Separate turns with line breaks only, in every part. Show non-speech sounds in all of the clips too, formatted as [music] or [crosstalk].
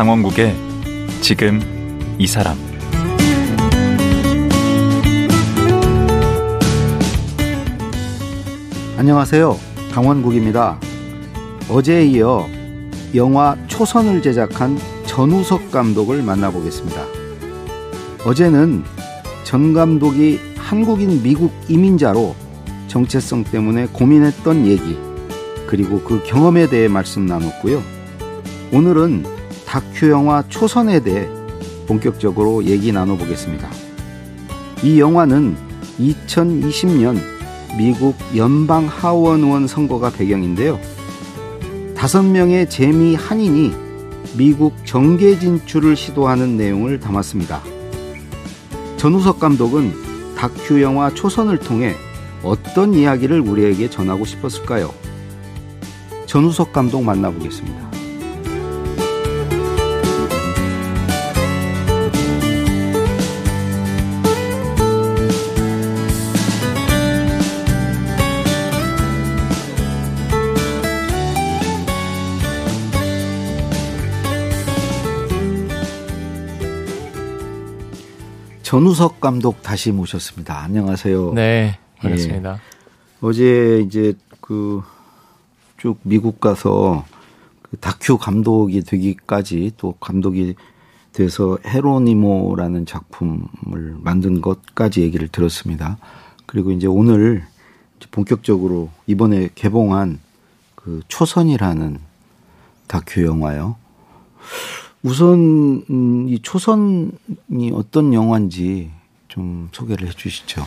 강원국의 지금 이 사람
안녕하세요. 강원국입니다. 어제에 이어 영화 초선을 제작한 전우석 감독을 만나보겠습니다. 어제는 전 감독이 한국인 미국 이민자로 정체성 때문에 고민했던 얘기, 그리고 그 경험에 대해 말씀 나눴고요. 오늘은 다큐 영화 초선에 대해 본격적으로 얘기 나눠보겠습니다. 이 영화는 2020년 미국 연방 하원 의원 선거가 배경인데요. 다섯 명의 재미 한인이 미국 정계 진출을 시도하는 내용을 담았습니다. 전우석 감독은 다큐 영화 초선을 통해 어떤 이야기를 우리에게 전하고 싶었을까요? 전우석 감독 만나보겠습니다. 전우석 감독 다시 모셨습니다. 안녕하세요.
네, 반갑습니다. 예.
어제 이제 그 쭉 미국 가서 그 다큐 감독이 되기까지 또 감독이 돼서 헤로니모라는 작품을 만든 것까지 얘기를 들었습니다. 그리고 이제 오늘 본격적으로 이번에 개봉한 그 초선이라는 다큐 영화요. 우선 음, 이 초선이 어떤 영화인지 좀 소개를 해 주시죠.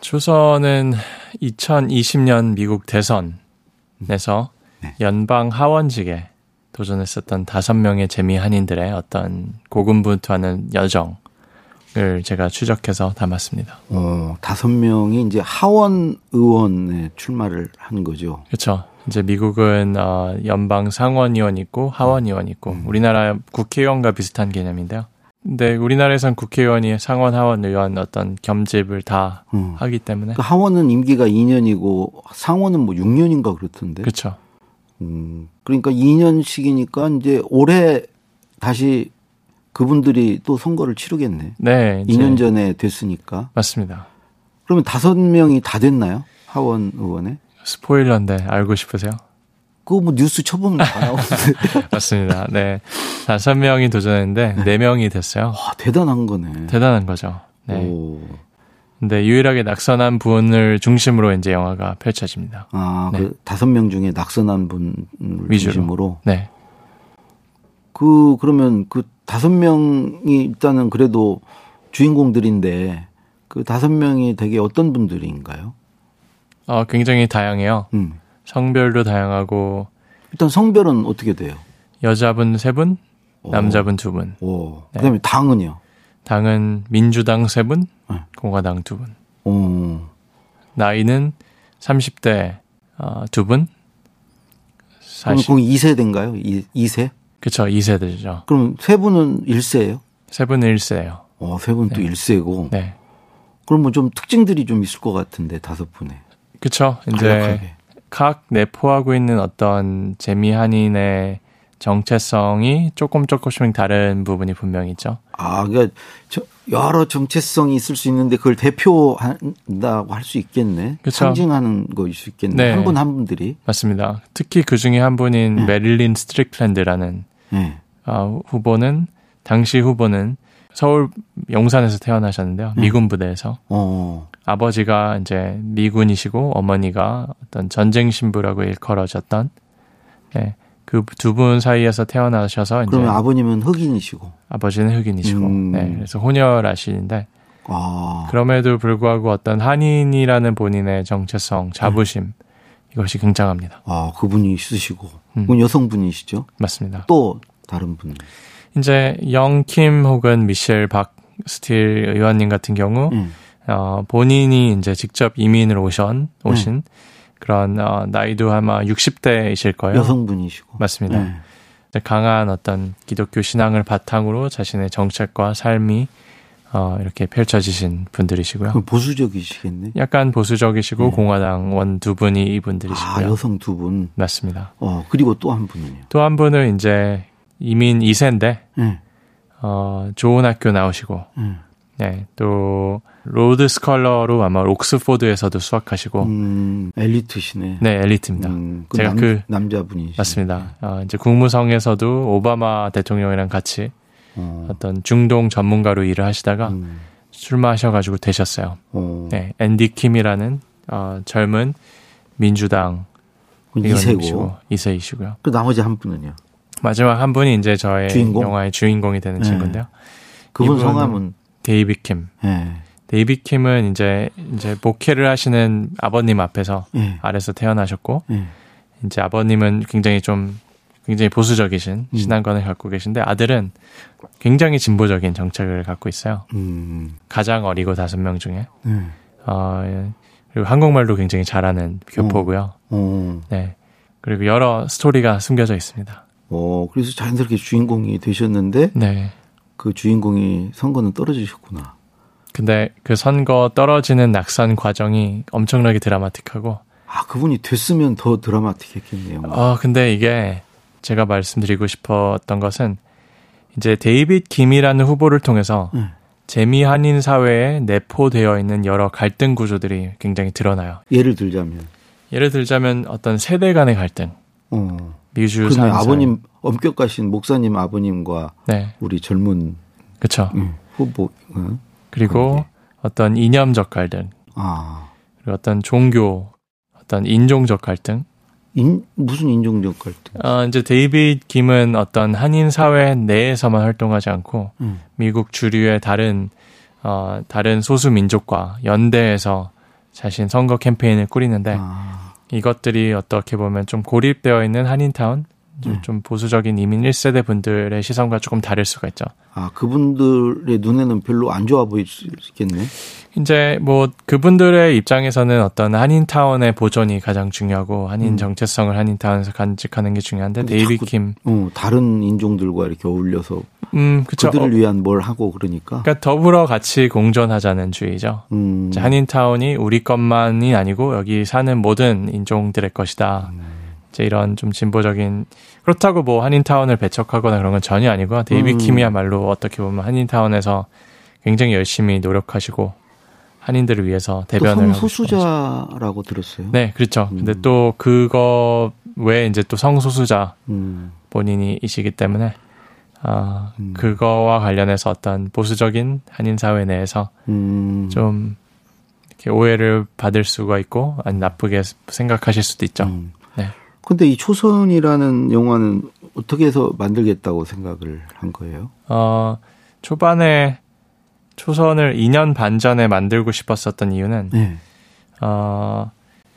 초선은 2020년 미국 대선에서 네. 연방 하원직에 도전했었던 다섯 명의 재미 한인들의 어떤 고군분투하는 여정을 제가 추적해서 담았습니다.
어, 다섯 명이 이제 하원 의원에 출마를 한 거죠.
그렇죠. 이제 미국은 어, 연방 상원의원 있고 하원의원 있고 음. 우리나라 국회의원과 비슷한 개념인데요. 근데 우리나라에선 국회의원이 상원 하원 의원 어떤 겸집을 다 음. 하기 때문에
그 하원은 임기가 2년이고 상원은 뭐 6년인가 그렇던데.
그렇죠.
음. 그러니까 2년씩이니까 이제 올해 다시 그분들이 또 선거를 치르겠네.
네.
2년 전에 됐으니까.
맞습니다.
그러면 다섯 명이 다 됐나요? 하원 의원에?
스포일러인데 알고 싶으세요?
그거 뭐 뉴스 쳐보면 다 나오는데. [laughs]
맞습니다. 네. 다섯 명이 도전했는데 네. 네 명이 됐어요.
와, 대단한 거네.
대단한 거죠. 네. 오. 근데 유일하게 낙선한 분을 중심으로 이제 영화가 펼쳐집니다.
아, 네. 그 다섯 명 중에 낙선한 분 위주로. 중심으로.
네.
그 그러면 그 다섯 명이 일단은 그래도 주인공들인데 그 다섯 명이 되게 어떤 분들인가요?
어, 굉장히 다양해요. 음. 성별도 다양하고.
일단 성별은 어떻게 돼요?
여자분 세 분, 남자분 두 분.
오. 네. 그다음에 당은요?
당은 민주당 세 분, 네. 공화당 두 분. 오. 나이는 30대 어, 두 분.
40. 그럼 2세대인가요? 2, 세
그렇죠. 2세대죠.
그럼 세 분은 1세예요?
세 분은 1세예요.
어, 세 분은 네. 또 1세고. 네. 그럼 뭐 좀 특징들이 좀 있을 것 같은데 다섯 분에.
그쵸. 이제 간략하게. 각 내포하고 있는 어떤 재미 한인의 정체성이 조금 조금씩 다른 부분이 분명히 있죠.
아, 그러니까 여러 정체성이 있을 수 있는데 그걸 대표한다고 할 수 있겠네. 그쵸? 상징하는 거일 수 있겠네. 네. 한 분한 한 분들이.
맞습니다. 특히 그 중에 한 분인 네. 메릴린 스트릭랜드라는 네. 어, 후보는 당시 후보는 서울 용산에서 태어나셨는데요. 네. 미군 부대에서. 어. 아버지가 이제 미군이시고 어머니가 어떤 전쟁 신부라고 일컬어졌던 네, 그두 분 사이에서 태어나셔서
그러면 아버님은 흑인이시고
아버지는 흑인이시고 음. 네, 그래서 혼혈아시는데 아. 그럼에도 불구하고 어떤 한인이라는 본인의 정체성, 자부심 네. 이것이 굉장합니다.
아 그분이 있으시고 음. 그분 여성분이시죠?
맞습니다.
또 다른 분
이제 영킴 혹은 미셸 박 스틸 의원님 같은 경우 음. 어, 본인이 이제 직접 이민을 오신, 오신 네. 그런, 어, 나이도 아마 60대이실 거예요.
여성분이시고.
맞습니다. 네. 강한 어떤 기독교 신앙을 바탕으로 자신의 정책과 삶이 어, 이렇게 펼쳐지신 분들이시고요.
보수적이시겠네.
약간 보수적이시고 네. 공화당원 두 분이 이분들이시고요.
아, 여성 두 분.
맞습니다.
어, 그리고 또 한 분은요.
또 한 분은 이제 이민 2세인데 네. 어, 좋은 학교 나오시고 음. 네, 또 Rhodes Scholar로 아마 옥스포드에서도 수학하시고
음, 엘리트시네.
네, 엘리트입니다. 음, 그 제가 남, 그
남자분이
맞습니다. 어, 이제 국무성에서도 오바마 대통령이랑 같이 어떤 중동 전문가로 일을 하시다가 음. 출마 하셔가지고 되셨어요. 어. 네, 앤디 킴이라는 어, 젊은 민주당
이세고
이세이시고요.
그 나머지 한 분은요?
마지막 한 분이 이제 저의 주인공? 영화의 주인공이 되는 네. 친구인데요.
그분 성함은
데이비드 킴. 네. 데이비 킴은 이제 이제 목회를 하시는 아버님 앞에서 네. 아래서 태어나셨고 네. 이제 아버님은 굉장히 좀 굉장히 보수적이신 음. 신앙관을 갖고 계신데 아들은 굉장히 진보적인 정책을 갖고 있어요. 음. 가장 어리고 다섯 명 중에. 음. 어, 그리고 한국말도 굉장히 잘하는 교포고요. 어. 어. 네. 그리고 여러 스토리가 숨겨져 있습니다.
어, 그래서 자연스럽게 주인공이 되셨는데 네. 그 주인공이 선거는 떨어지셨구나.
근데 그 선거 떨어지는 낙선 과정이 엄청나게 드라마틱하고
아, 그분이 됐으면 더 드라마틱했겠네요.
아, 근데 이게 제가 말씀드리고 싶었던 것은 이제 데이빗 김이라는 후보를 통해서 네. 재미 한인 사회에 내포되어 있는 여러 갈등 구조들이 굉장히 드러나요.
예를 들자면
예를 들자면 어떤 세대 간의 갈등. 어. 미주
사 아버님 엄격하신 목사님 아버님과 네. 우리 젊은
그렇죠.
음, 후보 음,
그리고 관계. 어떤 이념적 갈등. 아. 그리고 어떤 종교 어떤 인종적 갈등.
인, 무슨 인종적 갈등?
어, 이제 데이빗 김은 어떤 한인 사회 내에서만 활동하지 않고 음. 미국 주류의 다른 어, 다른 소수 민족과 연대해서 자신 선거 캠페인을 꾸리는데 아. 이것들이 어떻게 보면 좀 고립되어 있는 한인타운 좀, 음. 좀 보수적인 이민 1세대 분들의 시선과 조금 다를 수가 있죠.
아, 그분들의 눈에는 별로 안 좋아 보이겠네.
이제 뭐 그분들의 입장에서는 어떤 한인타운의 보존이 가장 중요하고 한인 음. 정체성을 한인타운에서 간직하는 게 중요한데 데이비 킴
어, 다른 인종들과 이렇게 어울려서 음, 그쵸. 그들을 어, 위한 뭘 하고 그러니까.
그러니까 더불어 같이 공존하자는 주의죠. 음. 한인타운이 우리 것만이 아니고 여기 사는 모든 인종들의 것이다. 음. 이제 이런 좀 진보적인 그렇다고 뭐 한인타운을 배척하거나 그런 건 전혀 아니고요. 데이비 음. 킴이야말로 어떻게 보면 한인타운에서 굉장히 열심히 노력하시고 한인들을 위해서 대변을
성소수자라고 들었어요.
네, 그렇죠. 음. 근데 또 그거 외에 이제 또 성소수자 음. 본인이시기 때문에 아 음. 그거와 관련해서 어떤 보수적인 한인 사회 내에서 음. 좀 이렇게 오해를 받을 수가 있고 아니 나쁘게 생각하실 수도 있죠. 음. 네.
근데 이 초선이라는 영화는 어떻게 해서 만들겠다고 생각을 한 거예요?
어, 초반에 초선을 2년 반 전에 만들고 싶었었던 이유는 네. 어,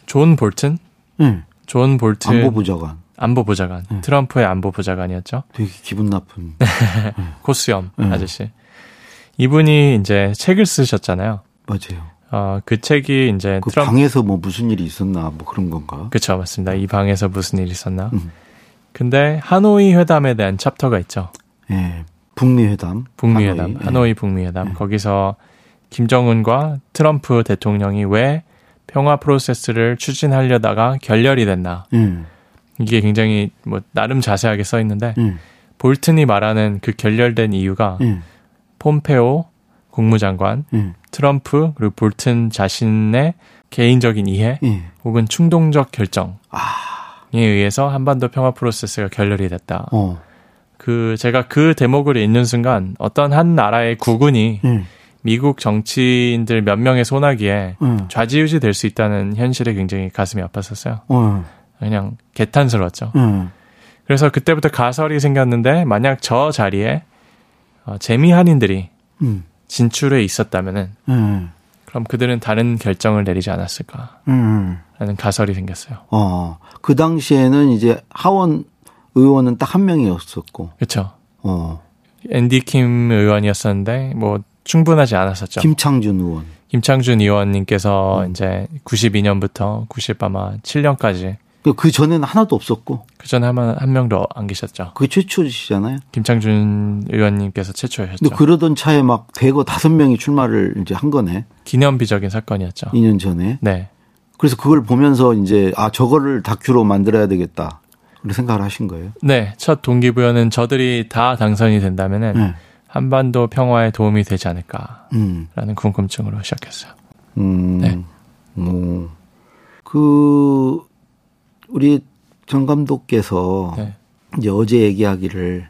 존 볼튼, 네. 존 볼튼
안보보좌관,
안보보좌관, 네. 트럼프의 안보보좌관이었죠.
되게 기분 나쁜
네. 콧수염 네. 아저씨. 이분이 이제 책을 쓰셨잖아요.
맞아요.
어, 그 책이 이제
그 트럼프... 방에서 뭐 무슨 일이 있었나 뭐 그런 건가?
그렇죠, 맞습니다. 이 방에서 무슨 일이 있었나? 음. 근데 하노이 회담에 대한 챕터가 있죠.
예. 북미 회담.
북미 회담. 하노이, 하노이 북미 회담. 예. 거기서 김정은과 트럼프 대통령이 왜 평화 프로세스를 추진하려다가 결렬이 됐나? 음. 이게 굉장히 뭐 나름 자세하게 써 있는데 음. 볼튼이 말하는 그 결렬된 이유가 음. 폼페오 국무장관, 음. 트럼프 그리고 볼튼 자신의 개인적인 이해 음. 혹은 충동적 결정에 아. 의해서 한반도 평화 프로세스가 결렬이 됐다. 어. 그 제가 그 대목을 읽는 순간 어떤 한 나라의 국군이 음. 미국 정치인들 몇 명의 소나기에 음. 좌지우지 될 수 있다는 현실에 굉장히 가슴이 아팠었어요. 음. 그냥 개탄스러웠죠. 음. 그래서 그때부터 가설이 생겼는데 만약 저 자리에 어, 재미 한인들이 음. 진출해 있었다면은 음. 그럼 그들은 다른 결정을 내리지 않았을까? 음. 라는 가설이 생겼어요.
어, 그 당시에는 이제 하원 의원은 딱 한 명이었었고.
그렇죠. 어. 앤디 킴 의원이었었는데 뭐 충분하지 않았었죠.
김창준 의원.
김창준 의원님께서 음. 이제 92년부터 90 아마 7년까지
그, 그 전에는 하나도 없었고.
그 전에 한, 한 명도 안 계셨죠.
그게 최초시잖아요.
김창준 의원님께서 최초였죠.
근데 그러던 차에 막 대거 다섯 명이 출마를 이제 한 거네.
기념비적인 사건이었죠.
2년 전에.
네.
그래서 그걸 보면서 이제 아 저거를 다큐로 만들어야 되겠다. 그렇게 생각을 하신 거예요?
네, 첫 동기부여는 저들이 다 당선이 된다면은 네. 한반도 평화에 도움이 되지 않을까라는 음. 궁금증으로 시작했어요. 음, 네.
음. 그 우리 정 감독께서 네. 이제 어제 얘기하기를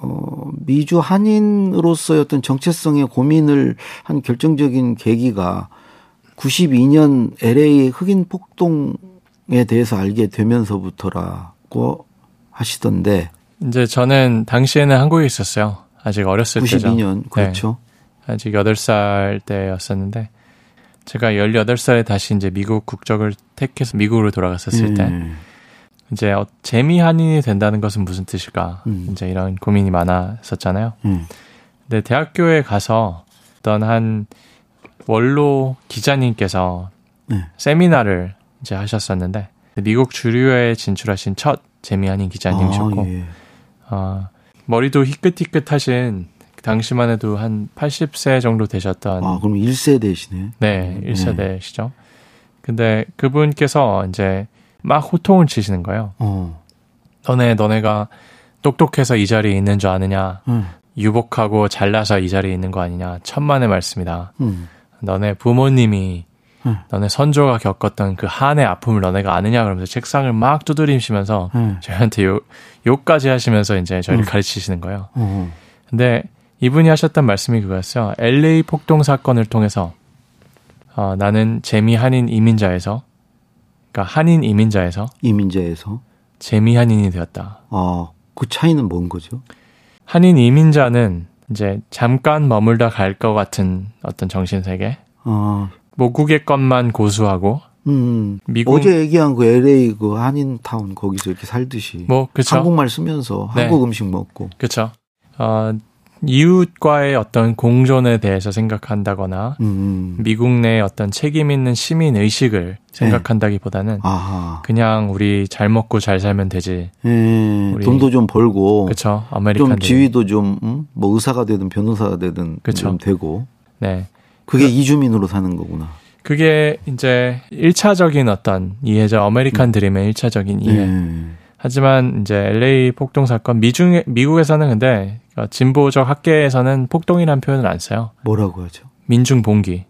어, 미주 한인으로서의 어떤 정체성의 고민을 한 결정적인 계기가 92년 LA 흑인 폭동에 대해서 알게 되면서부터라고 하시던데.
이제 저는 당시에는 한국에 있었어요. 아직 어렸을 92년, 때죠.
92년, 그렇죠.
네. 아직 8살 때였었는데, 제가 18살에 다시 이제 미국 국적을 택해서 미국으로 돌아갔었을 음. 때, 이제 어, 재미 한인이 된다는 것은 무슨 뜻일까? 음. 이제 이런 고민이 많았었잖아요. 음. 근데 대학교에 가서 어떤 한 원로 기자님께서 네. 세미나를 이제 하셨었는데 미국 주류에 진출하신 첫 재미 한인 기자님이셨고 아, 예. 어, 머리도 희끗희끗하신 당시만 해도 한 80세 정도 되셨던
아 그럼 1세대시네.
네, 1세대시죠. 네. 근데 그분께서 이제 막 호통을 치시는 거예요. 어. 너네 너네가 똑똑해서 이 자리에 있는 줄 아느냐? 음. 유복하고 잘나서 이 자리에 있는 거 아니냐? 천만의 말씀이다. 음. 너네 부모님이 음. 너네 선조가 겪었던 그 한의 아픔을 너네가 아느냐 그러면서 책상을 막 두드리시면서 음. 저희한테 욕, 욕까지 하시면서 이제 저희를 음. 가르치시는 거예요. 음. 근데 이분이 하셨던 말씀이 그거였어요. LA 폭동 사건을 통해서 어, 나는 재미 한인 이민자에서 그러니까 한인 이민자에서
이민자에서
재미 한인이 되었다.
아, 그 차이는 뭔 거죠?
한인 이민자는 이제 잠깐 머물다 갈 것 같은 어떤 정신 세계. 아. 모국의 것만 고수하고 음,
미국 어제 얘기한 그 LA 그 한인 타운 거기서 이렇게 살듯이 뭐 그쵸? 한국말 쓰면서 네. 한국 음식 먹고
그렇죠. 어, 이웃과의 어떤 공존에 대해서 생각한다거나 음. 미국 내 어떤 책임 있는 시민 의식을 생각한다기보다는 네. 그냥 우리 잘 먹고 잘 살면 되지.
네. 돈도 좀 벌고.
그렇죠. American
좀 지위도 좀뭐 음? 의사가 되든 변호사가 되든 그쵸. 좀 되고. 네. 그게 그, 이주민으로 사는 거구나.
그게 이제 1차적인 어떤 이해죠. 아메리칸 음. 드림의 1차적인 이해. 네. 하지만 이제 LA 폭동 사건 미중 미국에서는 근데 진보적 학계에서는 폭동이라는 표현을 안 써요.
뭐라고 하죠?
민중 봉기.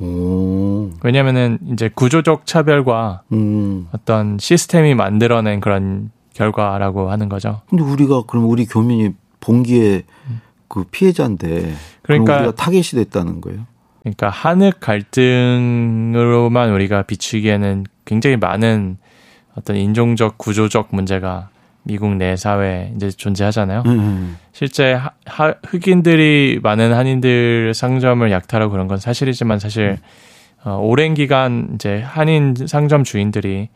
오. 왜냐면은 이제 구조적 차별과 음. 어떤 시스템이 만들어낸 그런 결과라고 하는 거죠.
근데 우리가 그럼 우리 교민이 봉기의 음. 그 피해자인데 그러니까 우리가 타겟이 됐다는 거예요.
그러니까 한흑 갈등으로만 우리가 비추기에는 굉장히 많은 어떤 인종적 구조적 문제가 미국 내 사회에 이제 존재하잖아요. 음. 음. 실제 하, 하, 흑인들이 많은 한인들 상점을 약탈하고 그런 건 사실이지만 사실 음. 어, 오랜 기간 이제 한인 상점 주인들이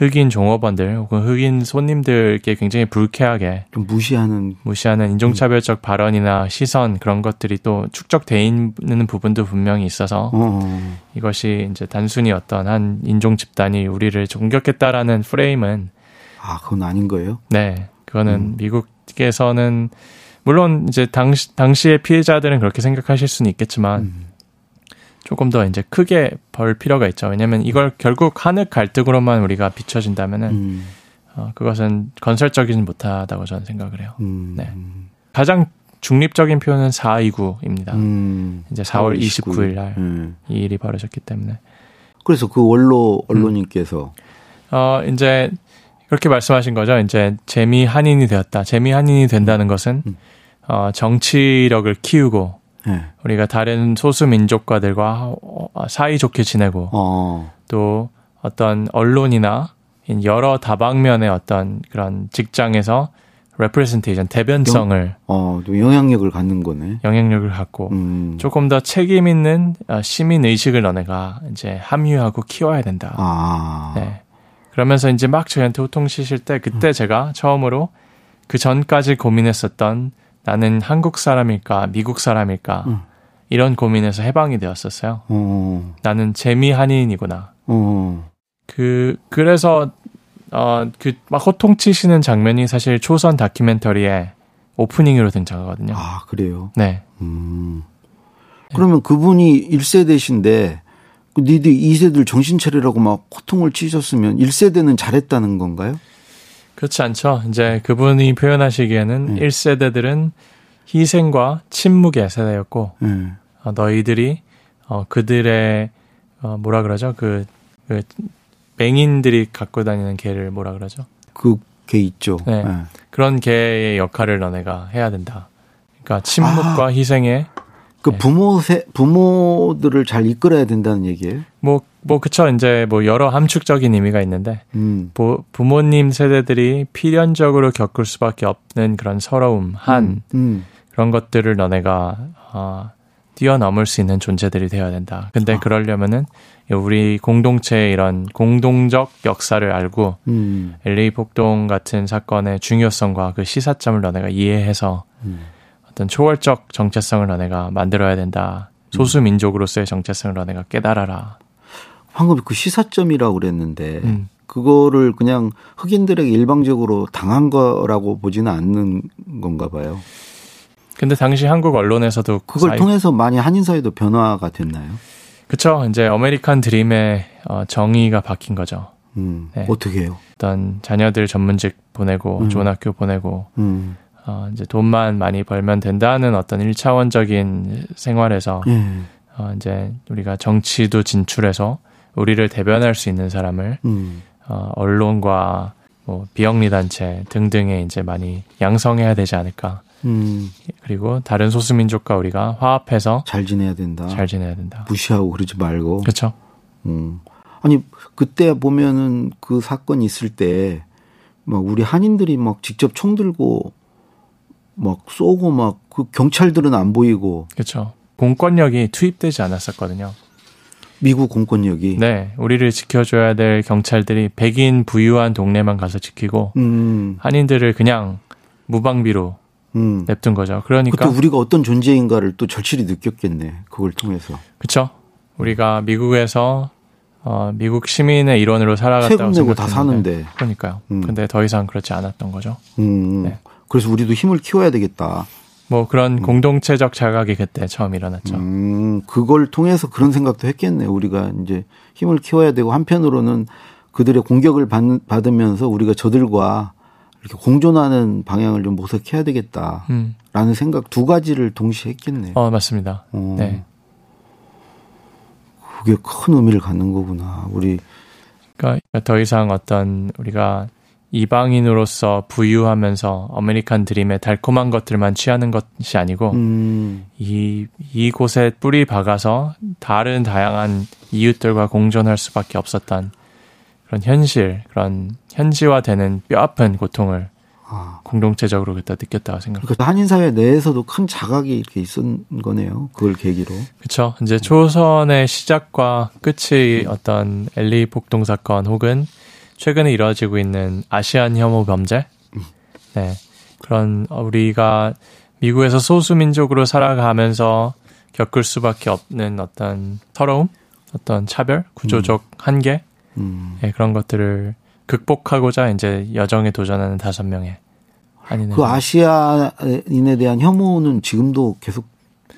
흑인 종업원들 혹은 흑인 손님들께 굉장히 불쾌하게
좀 무시하는
무시하는 인종차별적 발언이나 시선 그런 것들이 또 축적돼 있는 부분도 분명히 있어서 어. 이것이 이제 단순히 어떤 한 인종 집단이 우리를 공격했다라는 프레임은
아 그건 아닌 거예요?
네, 그거는 음. 미국에서는 물론 이제 당시 당시의 피해자들은 그렇게 생각하실 수는 있겠지만. 음. 조금 더 이제 크게 벌 필요가 있죠. 왜냐하면 이걸 결국 한흑 갈등으로만 우리가 비춰진다면은 음. 어, 그것은 건설적이진 못하다고 저는 생각을 해요. 음. 네. 가장 중립적인 표현은 429입니다. 음. 이제 4월 29일 날 음. 이 일이 벌어졌기 때문에.
그래서 그 원로 언론인께서
어 이제 그렇게 말씀하신 거죠. 이제 재미 한인이 되었다. 재미 한인이 된다는 것은 음. 어 정치력을 키우고 네. 우리가 다른 소수 민족과들과 사이좋게 지내고 어. 또 어떤 언론이나 여러 다방면의 어떤 그런 직장에서 representation 대변성을
어, 또 영향력을 갖는 거네.
영향력을 갖고 음. 조금 더 책임 있는 어, 시민 의식을 너네가 이제 함유하고 키워야 된다. 아. 네. 그러면서 이제 막 저희한테 호통치실 때 그때 음. 제가 처음으로 그 전까지 고민했었던 나는 한국 사람일까, 미국 사람일까, 음. 이런 고민에서 해방이 되었었어요. 어. 나는 재미 한인이구나. 어. 그, 그래서, 어, 그, 막 호통 치시는 장면이 사실 초선 다큐멘터리에 오프닝으로 등장하거든요.
아, 그래요?
네. 음.
그러면 그분이 1세대신데, 그 니들 2세들 정신 차리라고 막 호통을 치셨으면 1세대는 잘했다는 건가요?
그렇지 않죠. 이제 그분이 표현하시기에는 네. 1세대들은 희생과 침묵의 세대였고 네. 어, 너희들이 어, 그들의 어, 뭐라 그러죠? 그, 그 맹인들이 갖고 다니는 개를 뭐라 그러죠?
그 개 있죠.
네. 네. 그런 개의 역할을 너네가 해야 된다. 그러니까 침묵과 아. 희생에
그 네. 부모 세, 부모들을 잘 이끌어야 된다는 얘기예요?
뭐, 뭐, 그쵸. 이제 뭐 여러 함축적인 의미가 있는데, 음. 부, 부모님 세대들이 필연적으로 겪을 수밖에 없는 그런 서러움, 한, 음. 음. 그런 것들을 너네가, 어, 뛰어넘을 수 있는 존재들이 되어야 된다. 근데 아. 그러려면은 우리 공동체의 이런 공동적 역사를 알고, 음. LA 폭동 같은 사건의 중요성과 그 시사점을 너네가 이해해서, 음. 어떤 초월적 정체성을 너네가 만들어야 된다. 소수 민족으로서의 정체성을 너네가 깨달아라.
방금 그 시사점이라고 그랬는데 음. 그거를 그냥 흑인들에게 일방적으로 당한 거라고 보지는 않는 건가 봐요.
근데 당시 한국 언론에서도
그걸 사이... 통해서 많이 한인 사회도 변화가 됐나요?
그렇죠. 이제 아메리칸 드림의 어, 정의가 바뀐 거죠.
음, 네. 어떻게 해요?
어떤 자녀들 전문직 보내고 음. 좋은 학교 보내고 음. 어, 이제 돈만 많이 벌면 된다는 어떤 일차원적인 생활에서 음. 어, 이제 우리가 정치도 진출해서 우리를 대변할 수 있는 사람을 음. 어, 언론과 뭐 비영리 단체 등등에 이제 많이 양성해야 되지 않을까. 음. 그리고 다른 소수민족과 우리가 화합해서
잘 지내야 된다.
잘 지내야 된다.
무시하고 그러지 말고.
그렇죠.
음. 아니 그때 보면은 그 사건 있을 때 막 우리 한인들이 막 직접 총 들고 막 쏘고 막 그 경찰들은 안 보이고.
그렇죠. 공권력이 투입되지 않았었거든요.
미국 공권력이.
네, 우리를 지켜줘야 될 경찰들이 백인 부유한 동네만 가서 지키고 음. 한인들을 그냥 무방비로 음. 냅둔 거죠. 그러니까
그때 우리가 어떤 존재인가를 또 절실히 느꼈겠네. 그걸 통해서.
그렇죠. 우리가 미국에서 어, 미국 시민의 일원으로 살아갔다고
세금 내고 다 사는데.
그러니까요. 음. 근데 더 이상 그렇지 않았던 거죠. 음.
네. 그래서 우리도 힘을 키워야 되겠다.
뭐 그런 음. 공동체적 자각이 그때 처음 일어났죠.
음, 그걸 통해서 그런 생각도 했겠네. 우리가 이제 힘을 키워야 되고 한편으로는 그들의 공격을 받, 받으면서 우리가 저들과 이렇게 공존하는 방향을 좀 모색해야 되겠다라는 음. 생각 두 가지를 동시에 했겠네.
어 맞습니다. 어. 네.
그게 큰 의미를 갖는 거구나. 우리
그러니까 더 이상 어떤 우리가 이방인으로서 부유하면서 아메리칸 드림의 달콤한 것들만 취하는 것이 아니고 음. 이 이곳에 뿌리 박아서 다른 다양한 이웃들과 공존할 수밖에 없었던 그런 현실, 그런 현지화되는 뼈아픈 고통을 아. 공동체적으로 그때 느꼈다고 생각합니다.
그러니까 한인 사회 내에서도 큰 자각이 이렇게 있었던 거네요. 그걸 계기로.
그렇죠. 이제 초선의 시작과 끝이 어떤 엘리 폭동 사건 혹은 최근에 이루어지고 있는 아시안 혐오 범죄, 네 그런 우리가 미국에서 소수민족으로 살아가면서 겪을 수밖에 없는 어떤 서러움, 어떤 차별, 구조적 음. 한계, 음. 네, 그런 것들을 극복하고자 이제 여정에 도전하는 다섯 명의
한인그 그 아시아인에 대한 혐오는 지금도 계속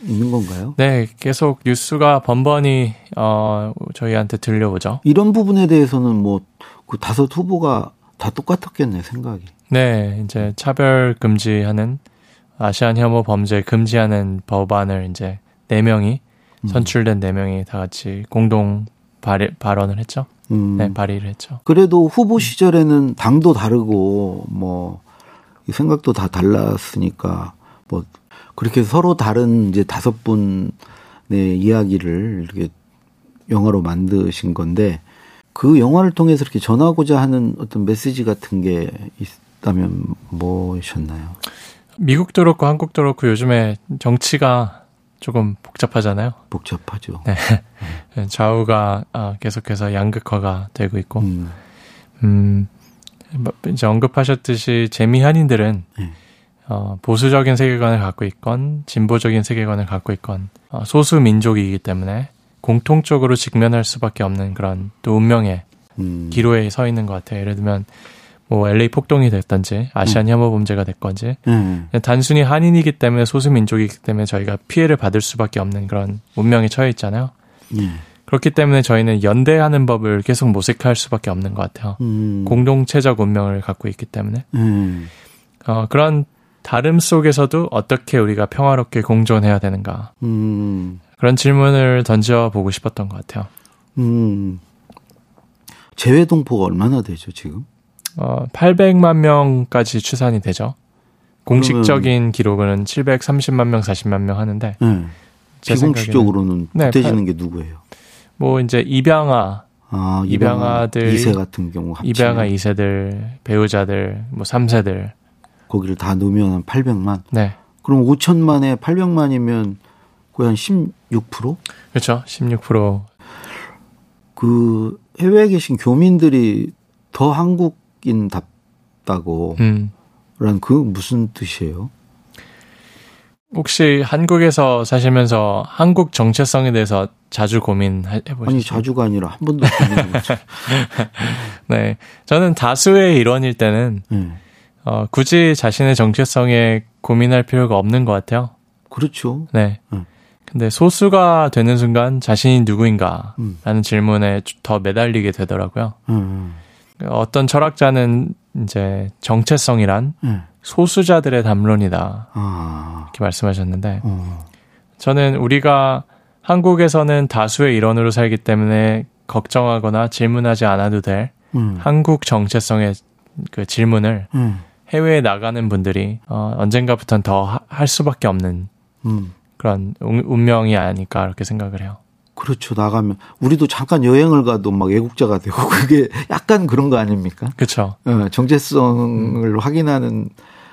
있는 건가요?
네, 계속 뉴스가 번번이 어 저희한테 들려오죠.
이런 부분에 대해서는 뭐 그 다섯 후보가 다 똑같았겠네 생각이.
네, 이제 차별 금지하는 아시안 혐오 범죄 금지하는 법안을 이제 네 명이 음. 선출된 네 명이 다 같이 공동 발의, 발언을 했죠. 음. 네, 발의를 했죠.
그래도 후보 시절에는 당도 다르고 뭐 생각도 다 달랐으니까 뭐 그렇게 서로 다른 이제 다섯 분의 이야기를 이렇게 영화로 만드신 건데 그 영화를 통해서 이렇게 전하고자 하는 어떤 메시지 같은 게 있다면 뭐셨나요?
미국도 그렇고 한국도 그렇고 요즘에 정치가 조금 복잡하잖아요.
복잡하죠.
네. 네. 좌우가 아, 계속해서 양극화가 되고 있고, 음, 음 이제 언급하셨듯이 재미 한인들은 네. 어, 보수적인 세계관을 갖고 있건 진보적인 세계관을 갖고 있건 어, 소수 민족이기 때문에 공통적으로 직면할 수밖에 없는 그런 또 운명의 음. 기로에 서 있는 것 같아요. 예를 들면 뭐 LA 폭동이 됐던지 아시안 음. 혐오 범죄가 됐건지 음. 단순히 한인이기 때문에 소수 민족이기 때문에 저희가 피해를 받을 수밖에 없는 그런 운명에 처해 있잖아요. 음. 그렇기 때문에 저희는 연대하는 법을 계속 모색할 수밖에 없는 것 같아요. 음. 공동체적 운명을 갖고 있기 때문에. 음. 어, 그런 다름 속에서도 어떻게 우리가 평화롭게 공존해야 되는가. 음. 그런 질문을 던져보고 싶었던 것 같아요. 음.
재외 동포가 얼마나 되죠, 지금?
어, 800만 명까지 추산이 되죠. 공식적인 기록은 730만 명, 40만 명 하는데. 네.
비공식적으로는 네, 붙여지는 게 누구예요?
뭐 이제 입양아, 아, 입양아 들
2세 같은 경우
합치면. 입양아 2세들, 배우자들, 뭐 3세들
거기를 다 넣으면 한 800만. 네. 그럼 5천만에 800만이면 거의 한 16%?
그렇죠. 16%.
그 해외에 계신 교민들이 더 한국인답다고 음. 그 무슨 뜻이에요?
혹시 한국에서 사시면서 한국 정체성에 대해서 자주 고민해 보셨어요?
아니 자주가 아니라 한 번도 고민해봤죠. [laughs]
네, 저는 다수의 일원일 때는 음. 어, 굳이 자신의 정체성에 고민할 필요가 없는 것 같아요.
그렇죠.
네. 음. 근데 소수가 되는 순간 자신이 누구인가라는 음. 질문에 더 매달리게 되더라고요. 음. 어떤 철학자는 이제 정체성이란 음. 소수자들의 담론이다. 아. 이렇게 말씀하셨는데, 어. 저는 우리가 한국에서는 다수의 일원으로 살기 때문에 걱정하거나 질문하지 않아도 될 음. 한국 정체성의 그 질문을 음. 해외에 나가는 분들이 어, 언젠가부터는 더 할 수밖에 없는 음. 그런 운명이 아닐까 그렇게 생각을 해요.
그렇죠. 나가면 우리도 잠깐 여행을 가도 막 애국자가 되고 [laughs] 그게 약간 그런 거 아닙니까?
그렇죠.
어, 정체성을 음. 확인하는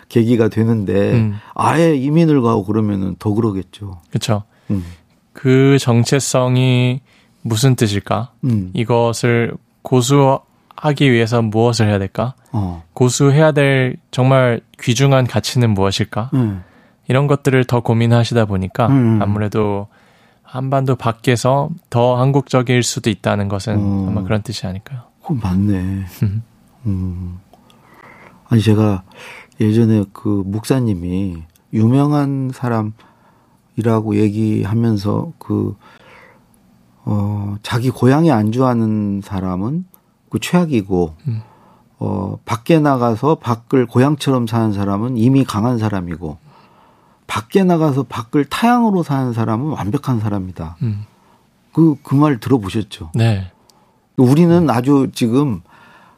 계기가 되는데 음. 아예 이민을 가고 그러면은 더 그러겠죠.
그렇죠. 음. 그 정체성이 무슨 뜻일까? 음. 이것을 고수하기 위해서 무엇을 해야 될까? 어. 고수해야 될 정말 귀중한 가치는 무엇일까? 음. 이런 것들을 더 고민하시다 보니까 음. 아무래도 한반도 밖에서 더 한국적일 수도 있다는 것은 어. 아마 그런 뜻이 아닐까요?
그 맞네. 음. 아니 제가 예전에 그 목사님이 유명한 사람이라고 얘기하면서 그, 어, 자기 고향에 안주하는 사람은 그 최악이고, 음. 어, 밖에 나가서 밖을 고향처럼 사는 사람은 이미 강한 사람이고, 밖에 나가서 밖을 타양으로 사는 사람은 완벽한 사람이다. 음. 그, 그 말 들어보셨죠?
네.
우리는 아주 지금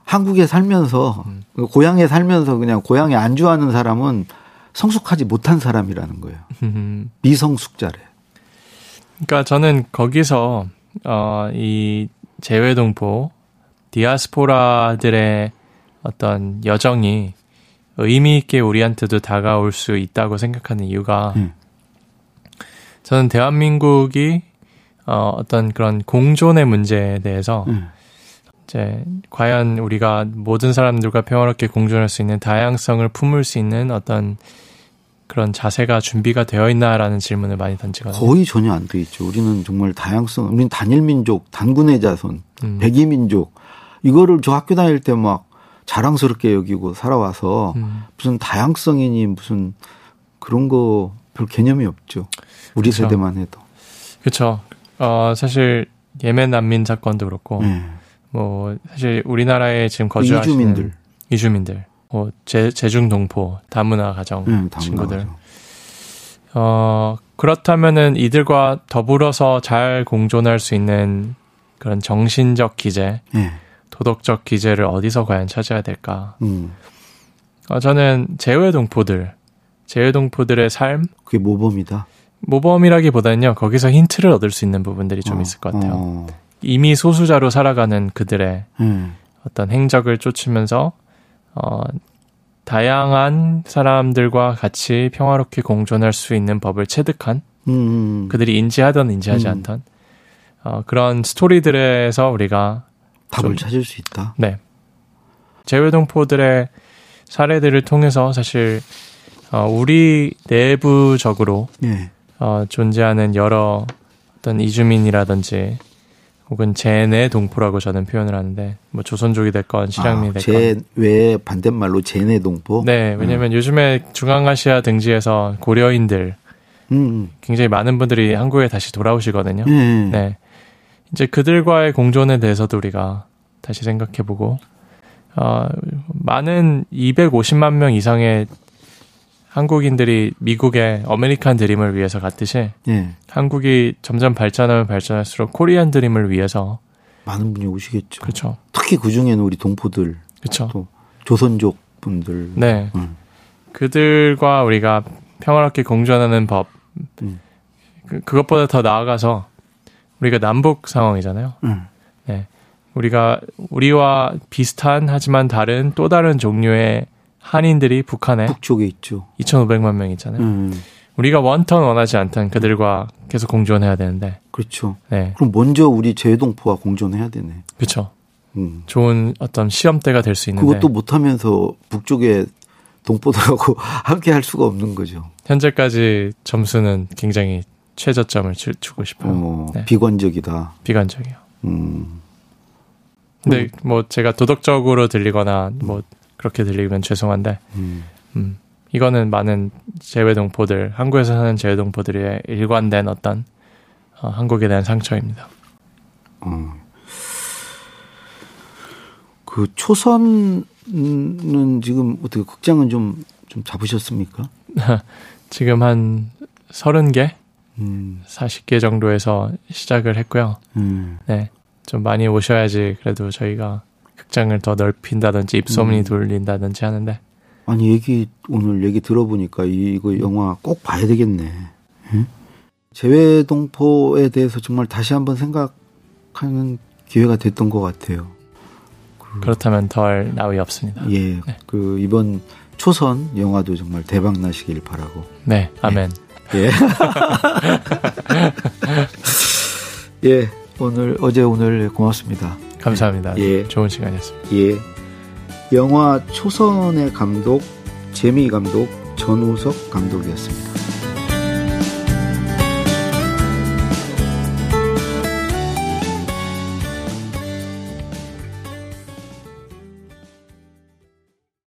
한국에 살면서 음. 고향에 살면서 그냥 고향에 안주하는 사람은 성숙하지 못한 사람이라는 거예요. 미성숙자래.
그러니까 저는 거기서 어이 재외동포 디아스포라들의 어떤 여정이 의미 있게 우리한테도 다가올 수 있다고 생각하는 이유가 음. 저는 대한민국이 어 어떤 그런 공존의 문제에 대해서 음. 이제 과연 우리가 모든 사람들과 평화롭게 공존할 수 있는 다양성을 품을 수 있는 어떤 그런 자세가 준비가 되어 있나라는 질문을 많이 던지거든요.
거의 전혀 안 돼 있죠. 우리는 정말 다양성, 우리는 단일 민족, 단군의 자손, 음. 백이 민족 이거를 저 학교 다닐 때 막 자랑스럽게 여기고 살아와서 음. 무슨 다양성이니 무슨 그런 거 별 개념이 없죠. 우리 그쵸. 세대만 해도.
그렇죠. 어, 사실 예멘 난민 사건도 그렇고 네. 뭐 사실 우리나라에 지금 거주하시는 이주민들, 이주민들, 뭐 제, 제중 동포, 다문화 가정 응, 친구들. 가정. 어 그렇다면은 이들과 더불어서 잘 공존할 수 있는 그런 정신적 기제, 네. 도덕적 기제를 어디서 과연 찾아야 될까? 음. 어, 저는 재외 동포들, 재외 동포들의 삶.
그게 모범이다.
모범이라기보다는요, 거기서 힌트를 얻을 수 있는 부분들이 좀 어, 있을 것 같아요. 어. 이미 소수자로 살아가는 그들의 음. 어떤 행적을 쫓으면서 어, 다양한 사람들과 같이 평화롭게 공존할 수 있는 법을 체득한 음. 그들이 인지하던 인지하지 음. 않던 어, 그런 스토리들에서 우리가
답을 찾을 수 있다.
네. 재외동포들의 사례들을 통해서 사실 어, 우리 내부적으로 네. 어, 존재하는 여러 어떤 이주민이라든지 혹은 제내 동포라고 저는 표현을 하는데 뭐 조선족이 됐건 실향민이 아,
됐건 제외 반대말로 제내 동포.
네, 왜냐하면 음. 요즘에 중앙아시아 등지에서 고려인들 음. 굉장히 많은 분들이 한국에 다시 돌아오시거든요. 음. 네, 이제 그들과의 공존에 대해서도 우리가 다시 생각해보고 어, 많은 250만 명 이상의 한국인들이 미국의 어메리칸 드림을 위해서 갔듯이 예. 한국이 점점 발전하면 발전할수록 코리안 드림을 위해서
많은 분이 오시겠죠.
그렇죠.
특히 그 중에는 우리 동포들,
그렇죠.
또 조선족 분들,
네, 음. 그들과 우리가 평화롭게 공존하는 법, 음. 그, 그것보다 더 나아가서 우리가 남북 상황이잖아요. 음. 네, 우리가 우리와 비슷한 하지만 다른 또 다른 종류의 한인들이 북한에
북쪽에 있죠.
2,500만 명 있잖아요. 음. 우리가 원턴 원하지 않던 그들과 계속 공존해야 되는데.
그렇죠. 네. 그럼 먼저 우리 재동포와 공존해야 되네.
그렇죠. 음. 좋은 어떤 시험대가 될 수 있는데
그것도 못하면서 북쪽에 동포들하고 [laughs] 함께 할 수가 없는 거죠.
현재까지 점수는 굉장히 최저점을 주, 고 싶어요. 어,
네. 비관적이다.
비관적이요. 음. 근데 뭐 제가 도덕적으로 들리거나 뭐 그렇게 들리면 죄송한데, 음. 음, 이거는 많은 재외동포들, 한국에서 사는 재외동포들의 일관된 어떤 어, 한국에 대한 상처입니다. 어.
그 초선은 지금 어떻게 극장은 좀, 좀 잡으셨습니까? [laughs]
지금 한 30개? 음. 40개 정도에서 시작을 했고요. 음. 네. 좀 많이 오셔야지 그래도 저희가 극장을 더 넓힌다든지 입소문이 음. 돌린다든지 하는데
아니 얘기 오늘 얘기 들어보니까 이거 영화 꼭 봐야 되겠네. 응? 재외동포에 대해서 정말 다시 한번 생각하는 기회가 됐던 것 같아요.
그, 그렇다면 덜 나위 없습니다.
예, 네. 그 이번 초선 영화도 정말 대박 나시길 바라고.
네, 아멘.
예. 예. [laughs] 예, 오늘 어제 오늘 고맙습니다.
감사합니다. 예. 좋은 시간이었습니다.
예. 영화 초선의 감독, 재미 감독, 전우석 감독이었습니다.